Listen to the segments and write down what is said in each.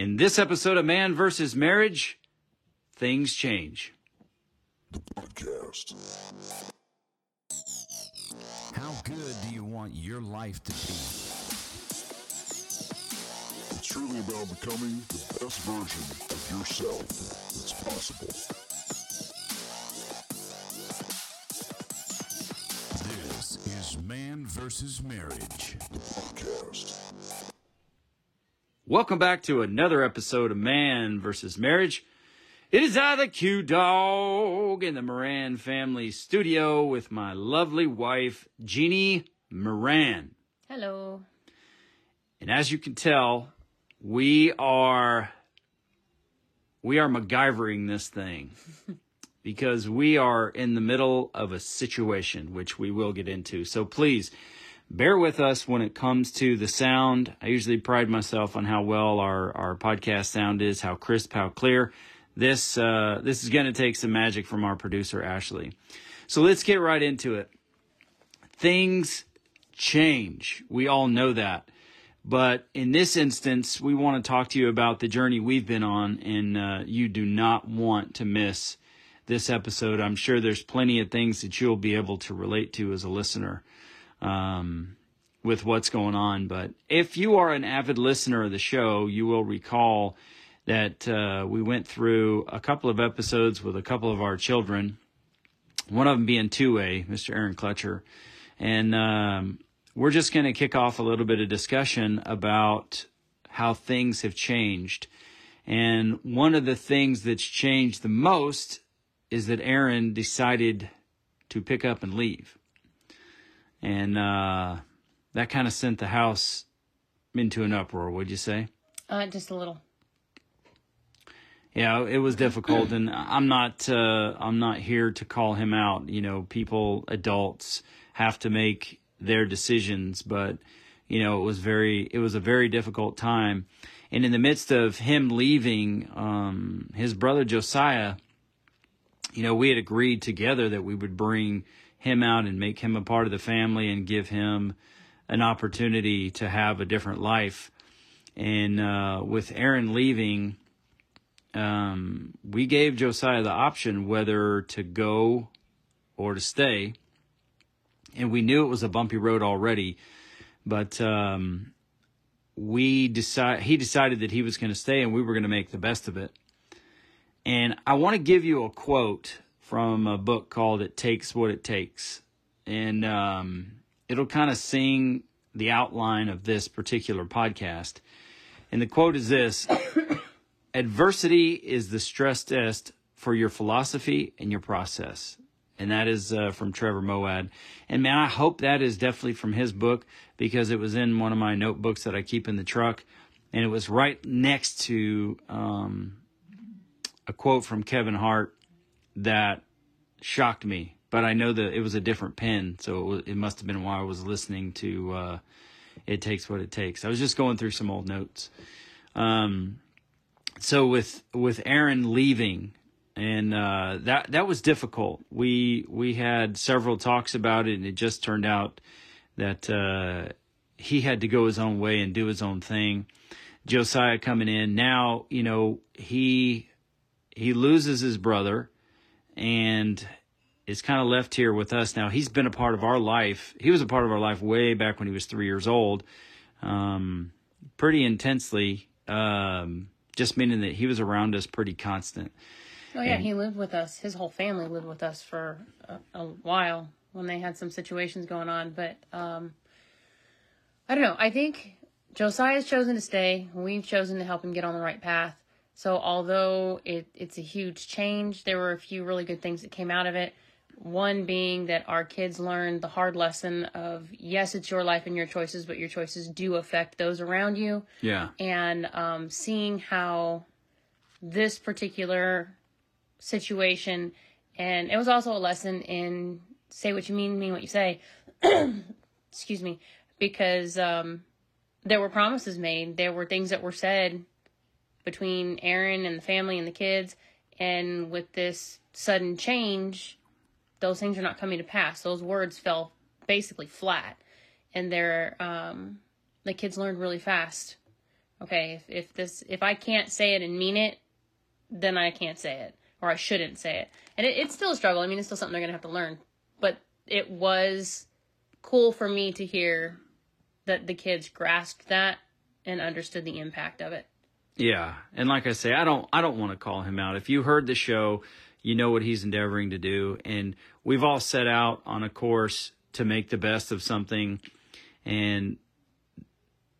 In this episode of Man versus Marriage, things change. The podcast. How good do you want your life to be? It's truly about becoming the best version of yourself that's possible. This is Man versus Marriage. The podcast. Welcome back to another episode of Man versus Marriage. It is I, the Q Dog, in the Moran family studio with my lovely wife, Jeannie Moran. Hello. And as you can tell, we are we are MacGyvering this thing because we are in the middle of a situation which we will get into. So please bear with us when it comes to the sound. I usually pride myself on how well our, our podcast sound is, how crisp, how clear. This uh, this is going to take some magic from our producer Ashley. So let's get right into it. Things change. We all know that. But in this instance, we want to talk to you about the journey we've been on, and uh, you do not want to miss this episode. I'm sure there's plenty of things that you'll be able to relate to as a listener um, with what's going on. But if you are an avid listener of the show, you will recall that uh, we went through a couple of episodes with a couple of our children, one of them being 2A, Mr. Aaron Clutcher. And um, we're just going to kick off a little bit of discussion about how things have changed. And one of the things that's changed the most is that Aaron decided to pick up and leave. And uh, that kind of sent the house into an uproar, would you say? Uh, just a little. Yeah, it was difficult, and I'm not uh, I'm not here to call him out. You know, people, adults have to make their decisions, but you know, it was very it was a very difficult time, and in the midst of him leaving, um, his brother Josiah, you know, we had agreed together that we would bring him out and make him a part of the family and give him an opportunity to have a different life. And uh, with Aaron leaving, um, we gave Josiah the option whether to go or to stay. And we knew it was a bumpy road already, but um, we decide he decided that he was going to stay, and we were going to make the best of it. And I want to give you a quote from a book called "It Takes What It Takes," and um, it'll kind of sing the outline of this particular podcast. And the quote is this adversity is the stress test for your philosophy and your process. And that is uh, from Trevor Moawad. And man, I hope that is definitely from his book because it was in one of my notebooks that I keep in the truck. And it was right next to um, a quote from Kevin Hart that shocked me. But I know that it was a different pen, so it, was, it must have been while I was listening to uh, "It Takes What It Takes." I was just going through some old notes. Um, so with with Aaron leaving, and uh, that that was difficult. We we had several talks about it, and it just turned out that uh, he had to go his own way and do his own thing. Josiah coming in now, you know he he loses his brother, and is kind of left here with us now. He's been a part of our life. He was a part of our life way back when he was three years old, um, pretty intensely. Um, just meaning that he was around us pretty constant. Oh yeah, and, he lived with us. His whole family lived with us for a, a while when they had some situations going on. But um, I don't know. I think Josiah's chosen to stay. We've chosen to help him get on the right path. So although it, it's a huge change, there were a few really good things that came out of it. One being that our kids learned the hard lesson of yes, it's your life and your choices, but your choices do affect those around you. Yeah. And um, seeing how this particular situation, and it was also a lesson in say what you mean, mean what you say. Excuse me, because um, there were promises made, there were things that were said between Aaron and the family and the kids, and with this sudden change those things are not coming to pass. Those words fell basically flat, and they're um, the kids learned really fast Okay, if, if this if I can't say it and mean it, then I can't say it or I shouldn't say it. And it, it's still a struggle. I mean, it's still something they're gonna have to learn. But it was cool for me to hear that the kids grasped that and understood the impact of it. Yeah, and like I say, I don't I don't want to call him out. If you heard the show, you know what he's endeavoring to do, and we've all set out on a course to make the best of something, and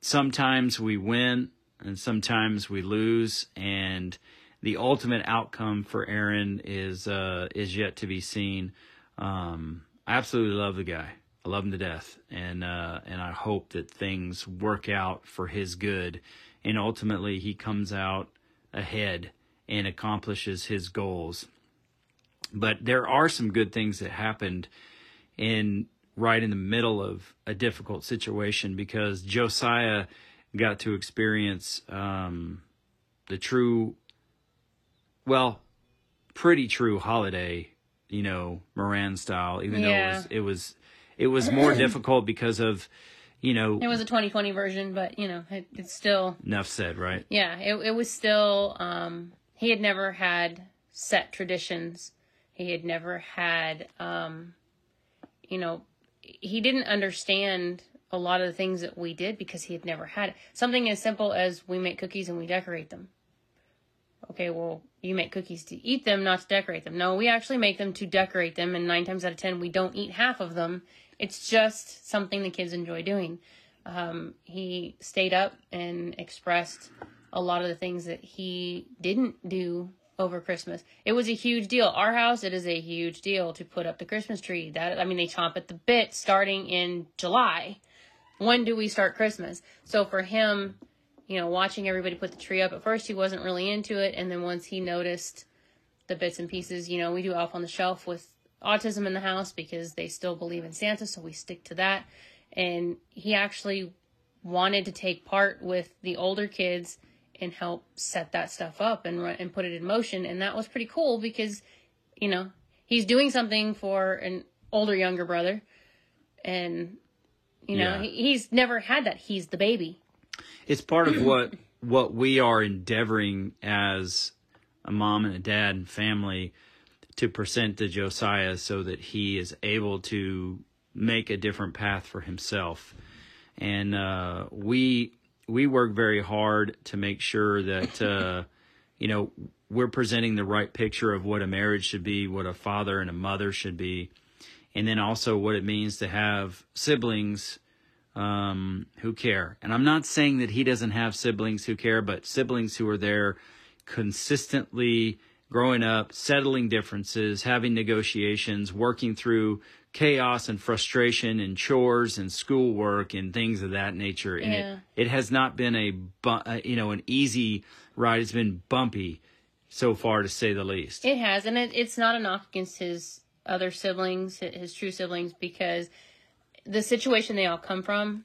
sometimes we win and sometimes we lose, and the ultimate outcome for Aaron is uh, is yet to be seen. Um, I absolutely love the guy. I love him to death, and uh, and I hope that things work out for his good, and ultimately he comes out ahead and accomplishes his goals. But there are some good things that happened in right in the middle of a difficult situation because Josiah got to experience um, the true, well, pretty true holiday, you know, Moran style. Even Yeah. though it was, it was, it was more difficult because of, you know, It was a 2020 version, but you know, it, it's still enough said, right? yeah. It it was still. Um, he had never had set traditions. He had never had. Um, you know, he didn't understand a lot of the things that we did because he had never had it. Something as simple as we make cookies and we decorate them. Okay, well, you make cookies to eat them, not to decorate them. No, we actually make them to decorate them, and nine times out of ten, we don't eat half of them. It's just something the kids enjoy doing. Um, he stayed up and expressed a lot of the things that he didn't do over Christmas. It was a huge deal. Our house, it is a huge deal to put up the Christmas tree. That I mean, they chomp at the bit starting in July. When do we start Christmas? So for him, you know, watching everybody put the tree up, at first he wasn't really into it, and then once he noticed the bits and pieces, you know, we do Elf on the Shelf with autism in the house because they still believe in Santa, so we stick to that. And he actually wanted to take part with the older kids and help set that stuff up and run, and put it in motion, and that was pretty cool because, you know, he's doing something for an older younger brother, and you know, Yeah. he, he's never had that. He's the baby. it's part of what what we are endeavoring as a mom and a dad and family to present to Josiah so that he is able to make a different path for himself. And uh, we we work very hard to make sure that uh, you know we're presenting the right picture of what a marriage should be, what a father and a mother should be, and then also what it means to have siblings um, who care. And I'm not saying that he doesn't have siblings who care, but siblings who are there consistently growing up, settling differences, having negotiations, working through chaos and frustration and chores and schoolwork and things of that nature. And Yeah. it, it has not been a, bu- uh, you know, an easy ride. It's been bumpy so far to say the least. It has, and it, it's not a knock against his other siblings, his true siblings, because the situation they all come from,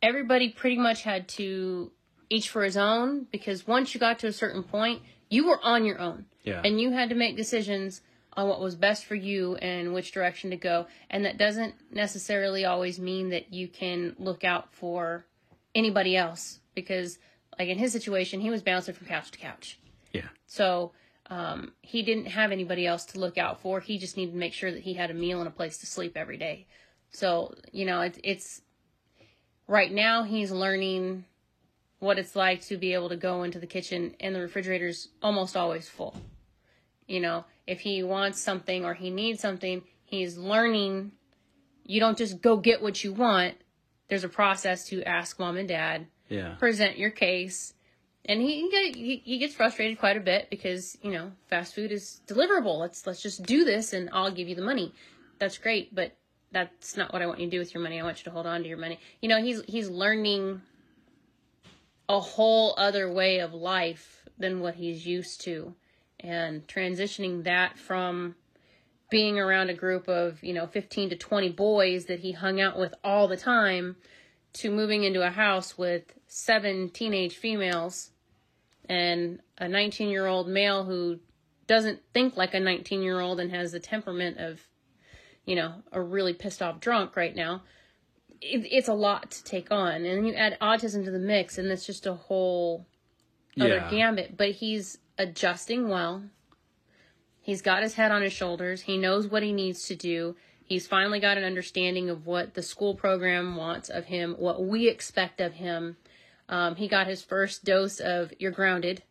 everybody pretty much had to each for his own. Because once you got to a certain point, you were on your own, Yeah. and you had to make decisions on what was best for you and which direction to go. And that doesn't necessarily always mean that you can look out for anybody else, because like in his situation, he was bouncing from couch to couch. yeah. So um, he didn't have anybody else to look out for. He just needed to make sure that he had a meal and a place to sleep every day. So you know, it, it's right now he's learning what it's like to be able to go into the kitchen and the refrigerator's almost always full. You know, if he wants something or he needs something, he's learning. You don't just go get what you want. There's a process to ask mom and dad Yeah. present your case. And he, he he gets frustrated quite a bit because you know fast food is deliverable. Let's let's just do this and I'll give you the money. That's great, but that's not what I want you to do with your money. I want you to hold on to your money. You know he's he's learning a whole other way of life than what he's used to, and transitioning that from being around a group of you know 15 to 20 boys that he hung out with all the time to moving into a house with seven teenage females and a 19 year old male who doesn't think like a 19 year old and has the temperament of, you know, a really pissed off drunk right now. It, it's a lot to take on, and then you add autism to the mix, and it's just a whole other Yeah. gambit. But he's adjusting well. He's got his head on his shoulders. He knows what he needs to do. He's finally got an understanding of what the school program wants of him, what we expect of him. Um, he got his first dose of "You're grounded."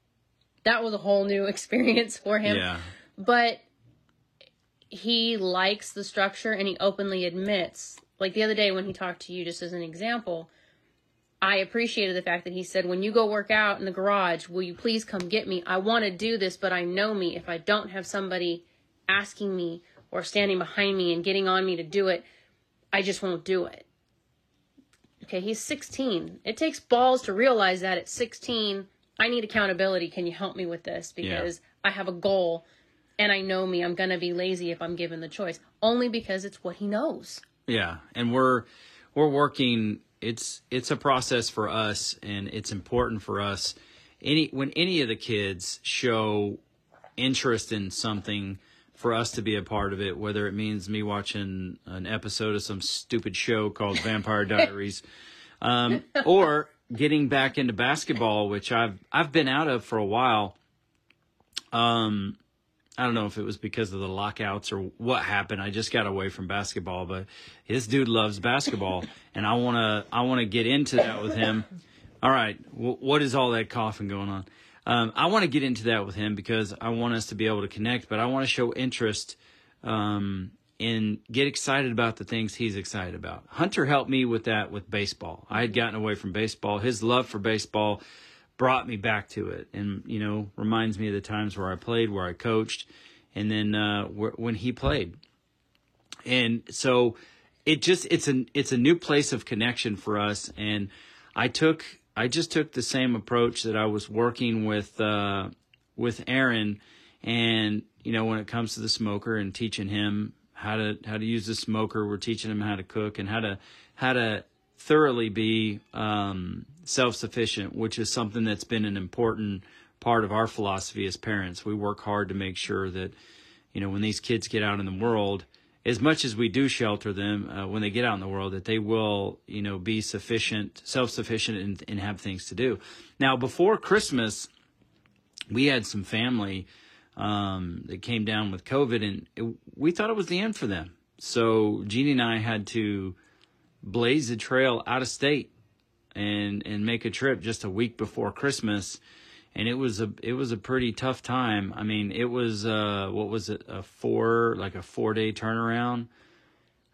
That was a whole new experience for him Yeah. but he likes the structure and he openly admits like the other day when he talked to you just as an example i appreciated the fact that he said when you go work out in the garage will you please come get me? I want to do this but i know me. If i don't have somebody asking me or standing behind me and getting on me to do it i just won't do it. Okay he's 16 it takes balls to realize that at 16 i need accountability. Can you help me with this? Because i have a goal and I know me, I'm gonna be lazy if I'm given the choice, only because it's what he knows. Yeah, and we're we're working. It's it's a process for us, and it's important for us. Any when any of the kids show interest in something, for us to be a part of it, whether it means me watching an episode of some stupid show called Vampire Diaries, um, or getting back into basketball, which I've I've been out of for a while. Um, I don't know if it was because of the lockouts or what happened. I just got away from basketball, but this dude loves basketball, and I wanna I wanna get into that with him. All right, w- what is all that coughing going on? Um, I want to get into that with him because I want us to be able to connect, but I want to show interest um, and get excited about the things he's excited about. Hunter helped me with that with baseball. I had gotten away from baseball. His love for baseball brought me back to it and you know reminds me of the times where i played where i coached and then uh wh- when he played. And so it just it's an it's a new place of connection for us and i took i just took the same approach that i was working with uh with aaron. And you know when it comes to the smoker and teaching him how to how to use the smoker we're teaching him how to cook and how to how to thoroughly be um, self-sufficient which is something that's been an important part of our philosophy as parents. We work hard to make sure that you know when these kids get out in the world as much as we do shelter them uh, when they get out in the world that they will you know be sufficient self-sufficient and, and have things to do. Now before christmas we had some family um, that came down with covid and it, we thought it was the end for them. So jeannie and i had to blaze a trail out of state and and make a trip just a week before christmas and it was a it was a pretty tough time. I mean, it was uh what was it a four like a four day turnaround.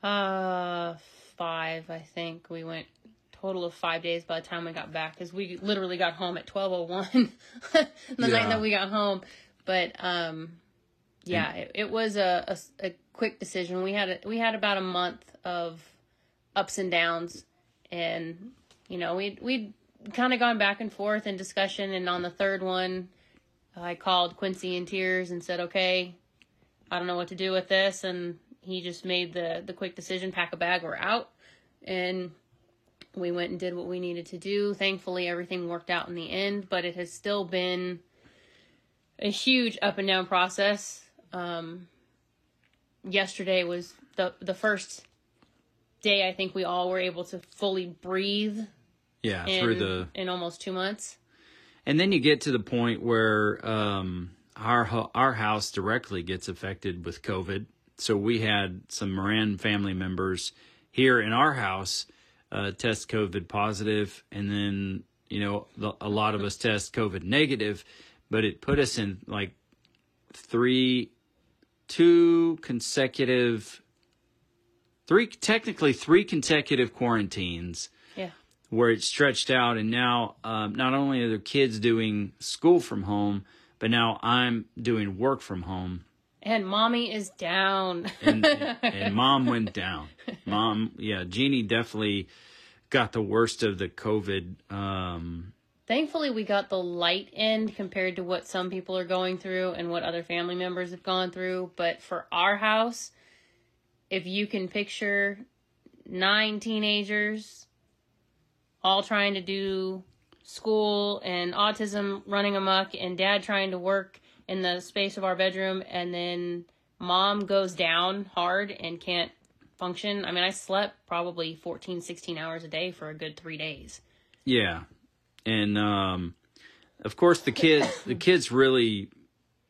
Uh, five, I think. We went total of five days by the time we got back because we literally got home at 1201 the night that we got home. But, um, yeah, it, it was a quick decision. We had a, we had about a month of ups and downs, and you know we we'd kind of gone back and forth in discussion. And on the third one, I called Quincy in tears and said, "Okay, I don't know what to do with this," and he just made the the quick decision: pack a bag, we're out, and we went and did what we needed to do. Thankfully, everything worked out in the end, but it has still been a huge up and down process. Um, yesterday was the the first day I think we all were able to fully breathe Yeah, in, through the in almost two months. and then you get to the point where um our our house directly gets affected with COVID. So we had some Moran family members here in our house uh, test COVID positive, and then you know the, a lot of us test COVID negative, but it put us in like three, two consecutive, three technically three consecutive quarantines. Where it stretched out and now um, not only are the kids doing school from home but now i'm doing work from home And mommy is down. and, and, mom went down mom yeah jeannie definitely got the worst of the covid um, Thankfully, we got the light end compared to what some people are going through and what other family members have gone through. But for our house, if you can picture nine teenagers all trying to do school and autism running amok, and dad trying to work in the space of our bedroom, and then mom goes down hard and can't function. I mean, I slept probably 14, 16 hours a day for a good three days. Yeah, and um, of course the kids the kids really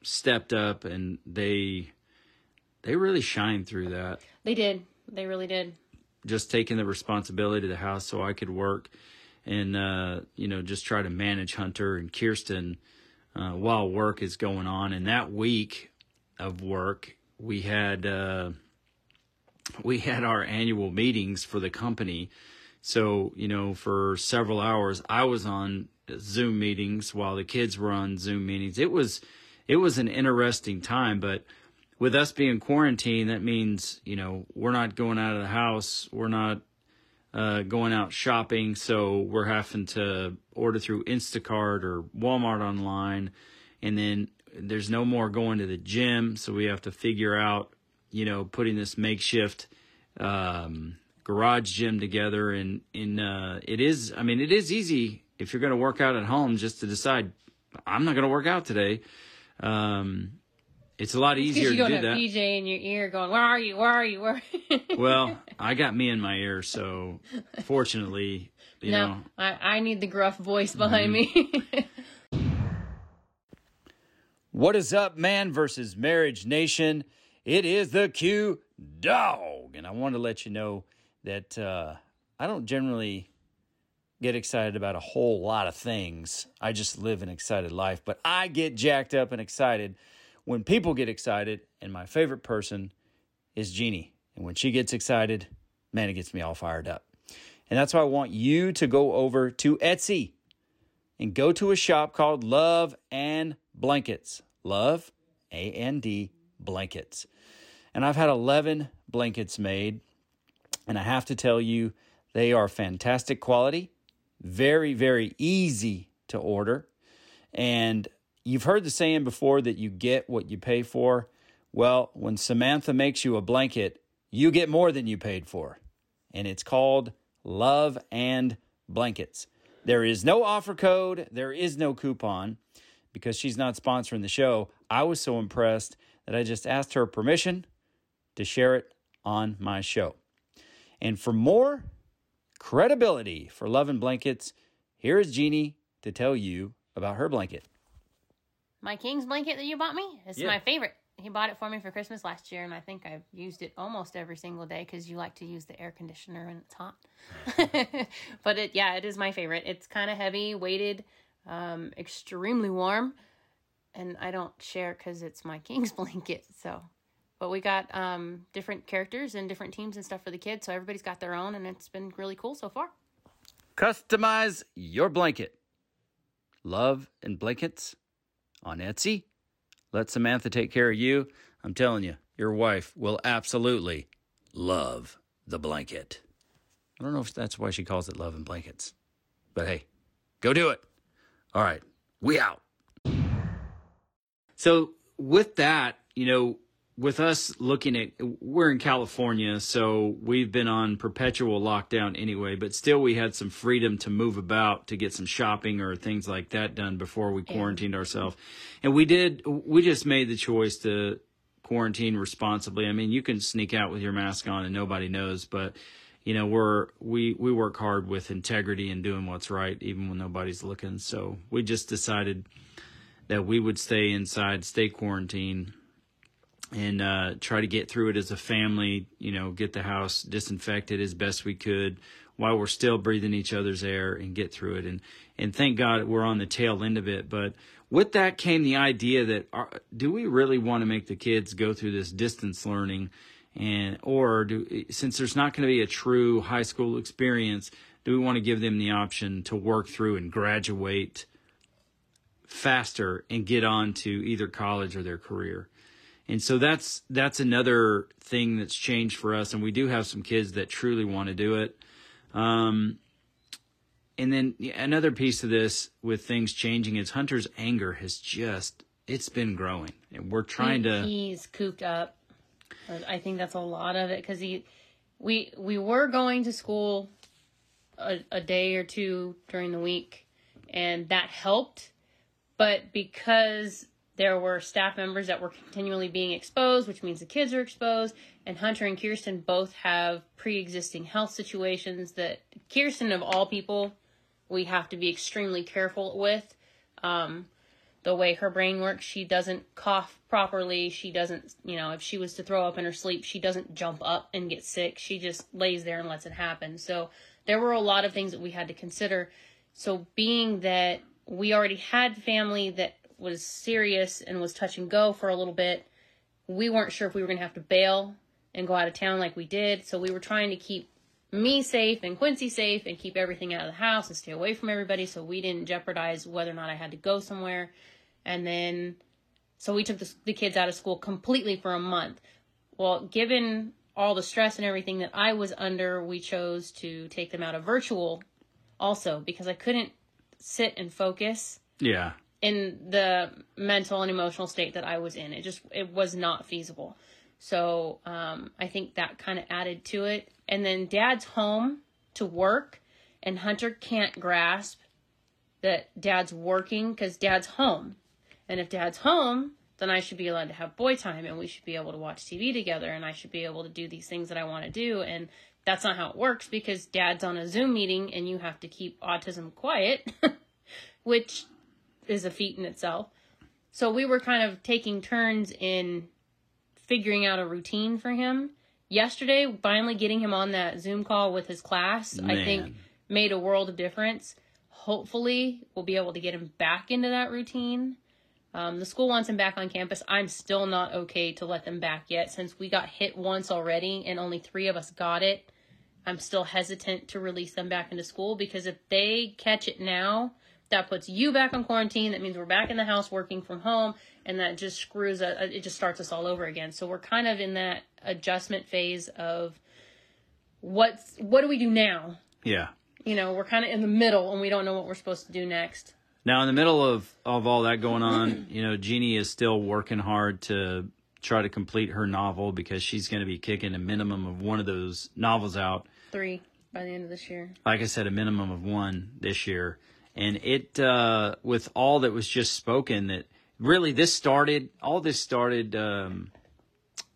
stepped up and they they really shined through that. They did. They really did. Just taking the responsibility of the house so I could work and uh, you know just try to manage Hunter and Kirsten uh, while work is going on. And that week of work, we had uh, we had our annual meetings for the company. So you know, for several hours, I was on Zoom meetings while the kids were on Zoom meetings. It was it was an interesting time, but with us being quarantined, that means you know we're not going out of the house, we're not uh, going out shopping, so we're having to order through Instacart or Walmart online, and then there's no more going to the gym, so we have to figure out, you know, putting this makeshift um, garage gym together, and in uh, it is, I mean, it is easy if you're going to work out at home just to decide I'm not going to work out today. Um, it's a lot easier you to don't do have that. PJ in your ear going, "Where are you? Where are you? Where?" well, I got me in my ear, so fortunately, you no, know, I, I need the gruff voice behind me. What is up, man versus marriage nation? It is the Q Dog. And I want to let you know that uh, I don't generally get excited about a whole lot of things. I just live an excited life, but I get jacked up and excited when people get excited. And my favorite person is Jeannie. And when she gets excited, man, it gets me all fired up. And that's why I want you to go over to Etsy and go to a shop called Love and Blankets. Love, A N D, Blankets. And I've had 11 blankets made. And I have to tell you, they are fantastic quality, very, very easy to order. And you've heard the saying before that you get what you pay for. Well, when Samantha makes you a blanket, you get more than you paid for. And it's called Love and Blankets. There is no offer code, there is no coupon because she's not sponsoring the show. I was so impressed that I just asked her permission to share it on my show. And for more credibility for Love and Blankets, here is Jeannie to tell you about her blanket. My King's blanket that you bought me. It's Yeah. my favorite. He bought it for me for Christmas last year, and I think I've used it almost every single day because you like to use the air conditioner when it's hot. but it, yeah, it is my favorite. It's kind of heavy, weighted, um, extremely warm, and I don't share because it's my King's blanket. So, but we got um, different characters and different teams and stuff for the kids, so everybody's got their own, and it's been really cool so far. Customize your blanket. Love and Blankets on Etsy. Let Samantha take care of you. I'm telling you, your wife will absolutely love the blanket. I don't know if that's why she calls it Love and Blankets, but hey, go do it. All right, we out. So, with that, you know, with us looking at, we're in California, so we've been on perpetual lockdown anyway, but still we had some freedom to move about to get some shopping or things like that done before we quarantined ourselves. And we did, we just made the choice to quarantine responsibly. I mean, you can sneak out with your mask on and nobody knows, but you know, we're, we, we work hard with integrity and doing what's right, even when nobody's looking. So we just decided that we would stay inside, stay quarantined, and uh, try to get through it as a family. You know, get the house disinfected as best we could while we're still breathing each other's air and get through it. And and thank God we're on the tail end of it. But with that came the idea that are, do we really want to make the kids go through this distance learning, and or do since there's not going to be a true high school experience, do we want to give them the option to work through and graduate? faster and get on to either college or their career. And so that's that's another thing that's changed for us, and we do have some kids that truly want to do it. Um, and then another piece of this with things changing is Hunter's anger has just it's been growing, and we're trying to. He's cooped up. I think that's a lot of it because he, we we were going to school a, a day or two during the week, and that helped. But because there were staff members that were continually being exposed, which means the kids are exposed. And Hunter and Kirsten both have pre existing health situations that Kirsten, of all people, we have to be extremely careful with. Um, the way her brain works, she doesn't cough properly. She doesn't, you know, if she was to throw up in her sleep, she doesn't jump up and get sick. She just lays there and lets it happen. So there were a lot of things that we had to consider. So being that we already had family that was serious and was touch and go for a little bit, we weren't sure if we were going to have to bail and go out of town like we did. So we were trying to keep me safe and Quincy safe and keep everything out of the house and stay away from everybody so we didn't jeopardize whether or not I had to go somewhere. And then, so we took the, the kids out of school completely for a month. Well, given all the stress and everything that I was under, we chose to take them out of virtual also because I couldn't sit and focus Yeah. In the mental and emotional state that I was in. It just it was not feasible. So um, I think that kind of added to it. And then Dad's home to work, and Hunter can't grasp that Dad's working because Dad's home. And if Dad's home, then I should be allowed to have boy time, and we should be able to watch TV together, and I should be able to do these things that I want to do. And that's not how it works because Dad's on a Zoom meeting, and you have to keep autism quiet, which is a feat in itself. So we were kind of taking turns in figuring out a routine for him. Yesterday, finally getting him on that Zoom call with his class, I think made a world of difference. Hopefully, we'll be able to get him back into that routine. Um, the school wants him back on campus. I'm still not okay to let them back yet since we got hit once already and only three of us got it. I'm still hesitant to release them back into school because if they catch it now, that puts you back on quarantine. That means we're back in the house working from home, and that just screws. uh it just starts us all over again. So we're kind of in that adjustment phase of what's what do we do now? Yeah. You know, we're kind of in the middle, and we don't know what we're supposed to do next. Now, in the middle of, of all that going on, you know, Jeannie is still working hard to try to complete her novel because she's going to be kicking a minimum of one of those novels out. Three by the end of this year. Like I said, a minimum of one this year. And it, uh, with all that was just spoken, that really this started, all this started um,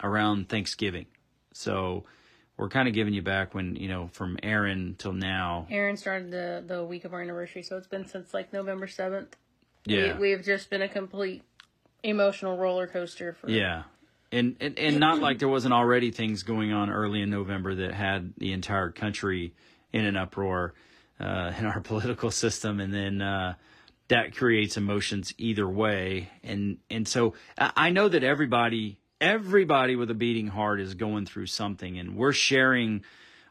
around Thanksgiving. So we're kind of giving you back when, you know, from Aaron till now. Aaron started the the week of our anniversary, so it's been since like November seventh. Yeah. we, we've just been a complete emotional roller coaster for Yeah. And, and and not like there wasn't already things going on early in November that had the entire country in an uproar uh, in our political system, and then uh, that creates emotions either way. And and so I know that everybody everybody with a beating heart is going through something, and we're sharing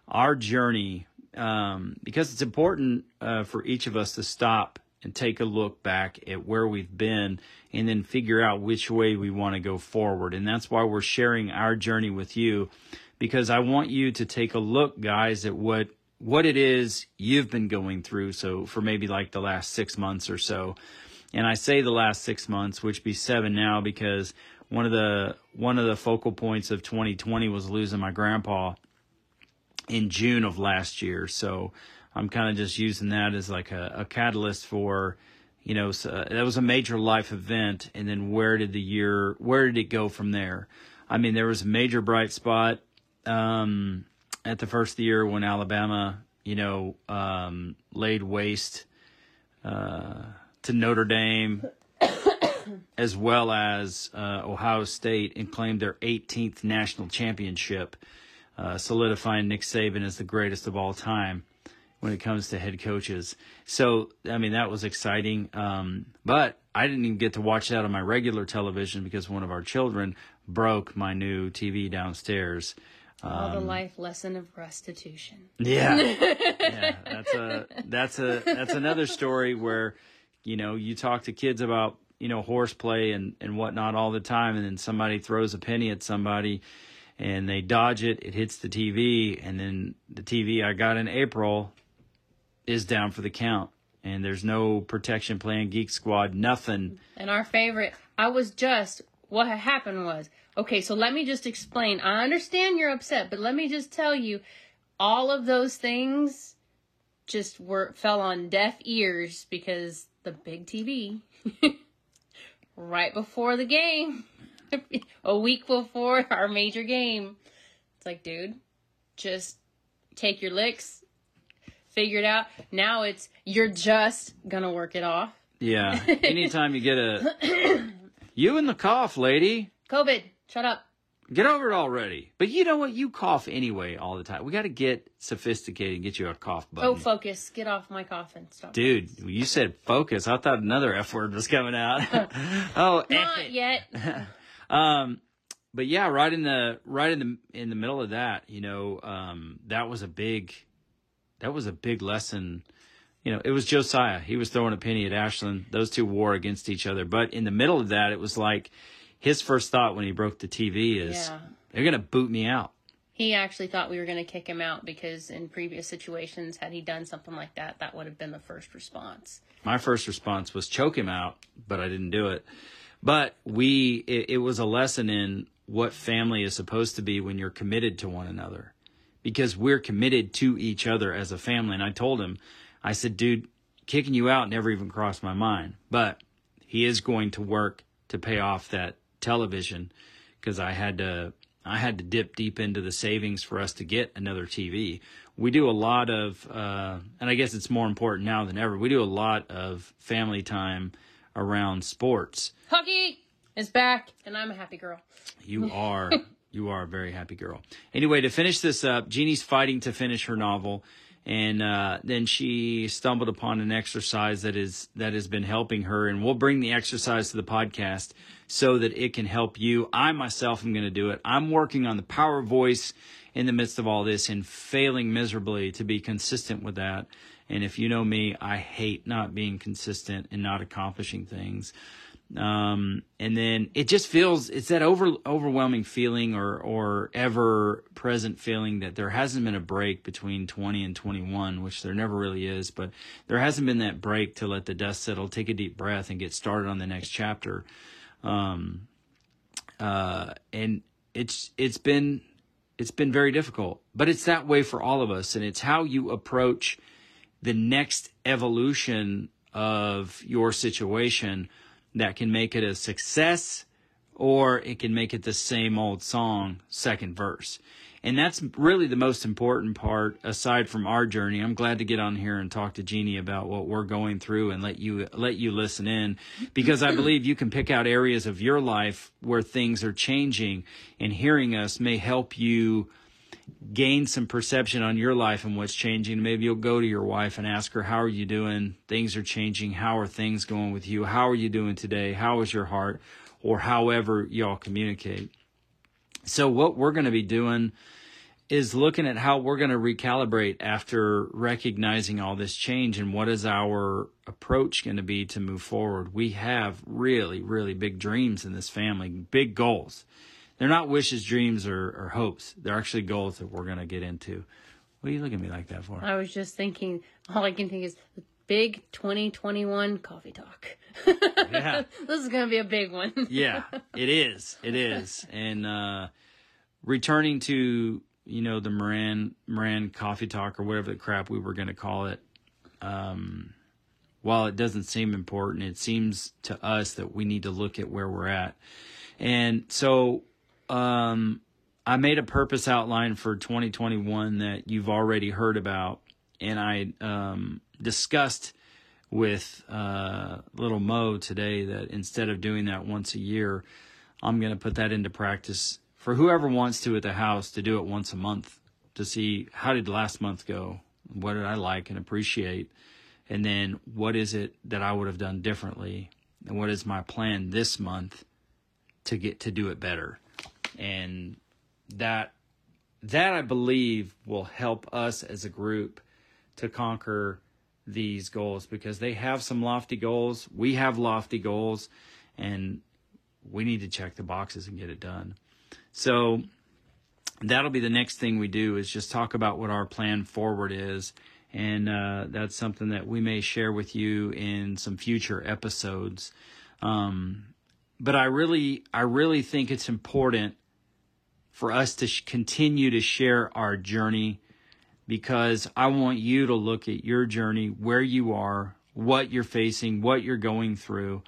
our journey um, because it's important uh, for each of us to stop and take a look back at where we've been and then figure out which way we want to go forward. And that's why we're sharing our journey with you because I want you to take a look, guys, at what what it is you've been going through. So for maybe like the last six months or so. And I say the last six months, which be seven now, because one of the one of the focal points of 2020 was losing my grandpa in June of last year. So I'm kind of just using that as like a, a catalyst for, you know, so that was a major life event. And then where did the year, where did it go from there? I mean, there was a major bright spot um, at the first year when Alabama, you know, um, laid waste uh, to Notre Dame. As well as uh, Ohio State and claimed their 18th national championship uh, solidifying Nick Saban as the greatest of all time when it comes to head coaches. So, I mean, that was exciting. Um, but I didn't even get to watch that on my regular television because one of our children broke my new TV downstairs. All the um, life lesson of restitution. Yeah. yeah. That's a, that's a, that's another story where, you know, you talk to kids about, you know, horseplay and, and whatnot all the time. And then somebody throws a penny at somebody and they dodge it. It hits the TV. And then the TV I got in April is down for the count. And there's no protection plan, Geek Squad, nothing. And our favorite, I was just, what had happened was, okay, so let me just explain. I understand you're upset, but let me just tell you, all of those things just were fell on deaf ears because the big TV right before the game, a week before our major game. It's like, dude, just take your licks, figure it out. Now it's you're just gonna work it off. Yeah. Anytime you get a you and the cough, lady. COVID, shut up. Get over it already. But you know what? You cough anyway all the time. We got to get sophisticated and get you a cough button. Oh, focus. Get off my coffin. Stop. Dude, you said focus. I thought another F word was coming out. oh, F Not yet. Um, but yeah, right in the right in the in the middle of that, you know, um, that was a big that was a big lesson. You know, it was Josiah. He was throwing a penny at Ashland. Those two war against each other. But in the middle of that, it was like his first thought when he broke the TV is Yeah. they're gonna boot me out. He actually thought we were going to kick him out because in previous situations, had he done something like that, that would have been the first response. my first response was choke him out, but I didn't do it. But we, it, it was a lesson in what family is supposed to be when you're committed to one another, because we're committed to each other as a family. And I told him, I said, dude, kicking you out never even crossed my mind, but he is going to work to pay off that television because I had to I had to dip deep into the savings for us to get another TV. We do a lot of, uh, and I guess it's more important now than ever. We do a lot of family time around sports. Hockey is back, and I'm a happy girl. You are you are a very happy girl. Anyway, to finish this up, Jeannie's fighting to finish her novel, and uh, then she stumbled upon an exercise that is that has been helping her, and we'll bring the exercise to the podcast so that it can help you. I myself am going to do it. I'm working on the power of voice in the midst of all this and failing miserably to be consistent with that. And if you know me, I hate not being consistent and not accomplishing things um, and then it just feels it's that over overwhelming feeling or or ever present feeling that there hasn't been a break between 20 and 21 which there never really is but there hasn't been that break to let the dust settle. Take a deep breath and get started on the next chapter. Um, uh, and it's it's been it's been very difficult but it's that way for all of us and it's how you approach the next evolution of your situation that can make it a success or it can make it the same old song second verse. And that's really the most important part aside from our journey. I'm glad to get on here and talk to jeannie about what we're going through and let you let you listen in because i believe you can pick out areas of your life where things are changing and hearing us may help you gain some perception on your life and what's changing. Maybe you'll go to your wife and ask her, How are you doing? Things are changing. How are things going with you? How are you doing today? How is your heart? Or however y'all communicate. So, what we're going to be doing is looking at how we're going to recalibrate after recognizing all this change and what is our approach going to be to move forward. We have really, really big dreams in this family, big goals. They're not wishes, dreams, or, or hopes. They're actually goals that we're going to get into. What are you looking at me like that for? I was just thinking, all I can think is the big 2021 coffee talk. Yeah. this is going to be a big one. yeah, it is. It is. And uh, returning to you know the Moran Moran Coffee Talk or whatever the crap we were going to call it. Um, while it doesn't seem important, it seems to us that we need to look at where we're at. And so um, I made a purpose outline for 2021 that you've already heard about, and I um, discussed with uh, little Mo today that instead of doing that once a year, I'm going to put that into practice for whoever wants to at the house to do it once a month to see how did last month go, what did I like and appreciate, and then what is it that I would have done differently, and what is my plan this month to get to do it better, and that that I believe will help us as a group to conquer these goals because they have some lofty goals. We have lofty goals and we need to check the boxes and get it done. So that'll be the next thing we do is just talk about what our plan forward is. And uh, that's something that we may share with you in some future episodes. Um, but I really, I really think it's important for us to sh- continue to share our journey because I want you to look at your journey, where you are, what you're facing, what you're going through,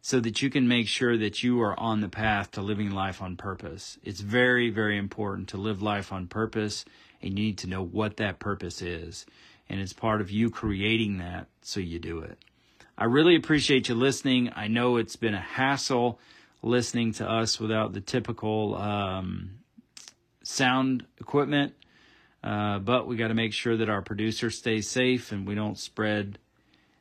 so that you can make sure that you are on the path to living life on purpose. It's very, very important to live life on purpose, and you need to know what that purpose is. And it's part of you creating that so you do it. I really appreciate you listening. I know it's been a hassle listening to us without the typical um, sound equipment, uh, but we got to make sure that our producer stays safe and we don't spread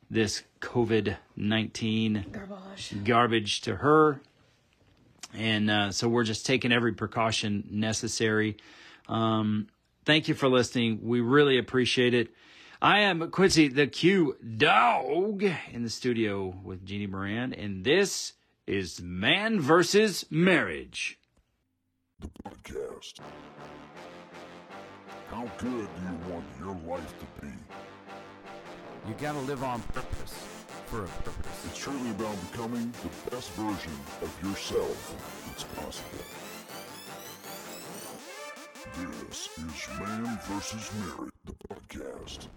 this COVID 19 Garbage. garbage to her. And uh, so we're just taking every precaution necessary. Um, thank you for listening. We really appreciate it. I am Quincy the Q Dog in the studio with Jeannie Moran, and this is Man versus Marriage. The podcast. How good do you want your life to be? You gotta live on purpose for a purpose. It's truly about becoming the best version of yourself that's possible. This is Man vs. Marriage, the podcast.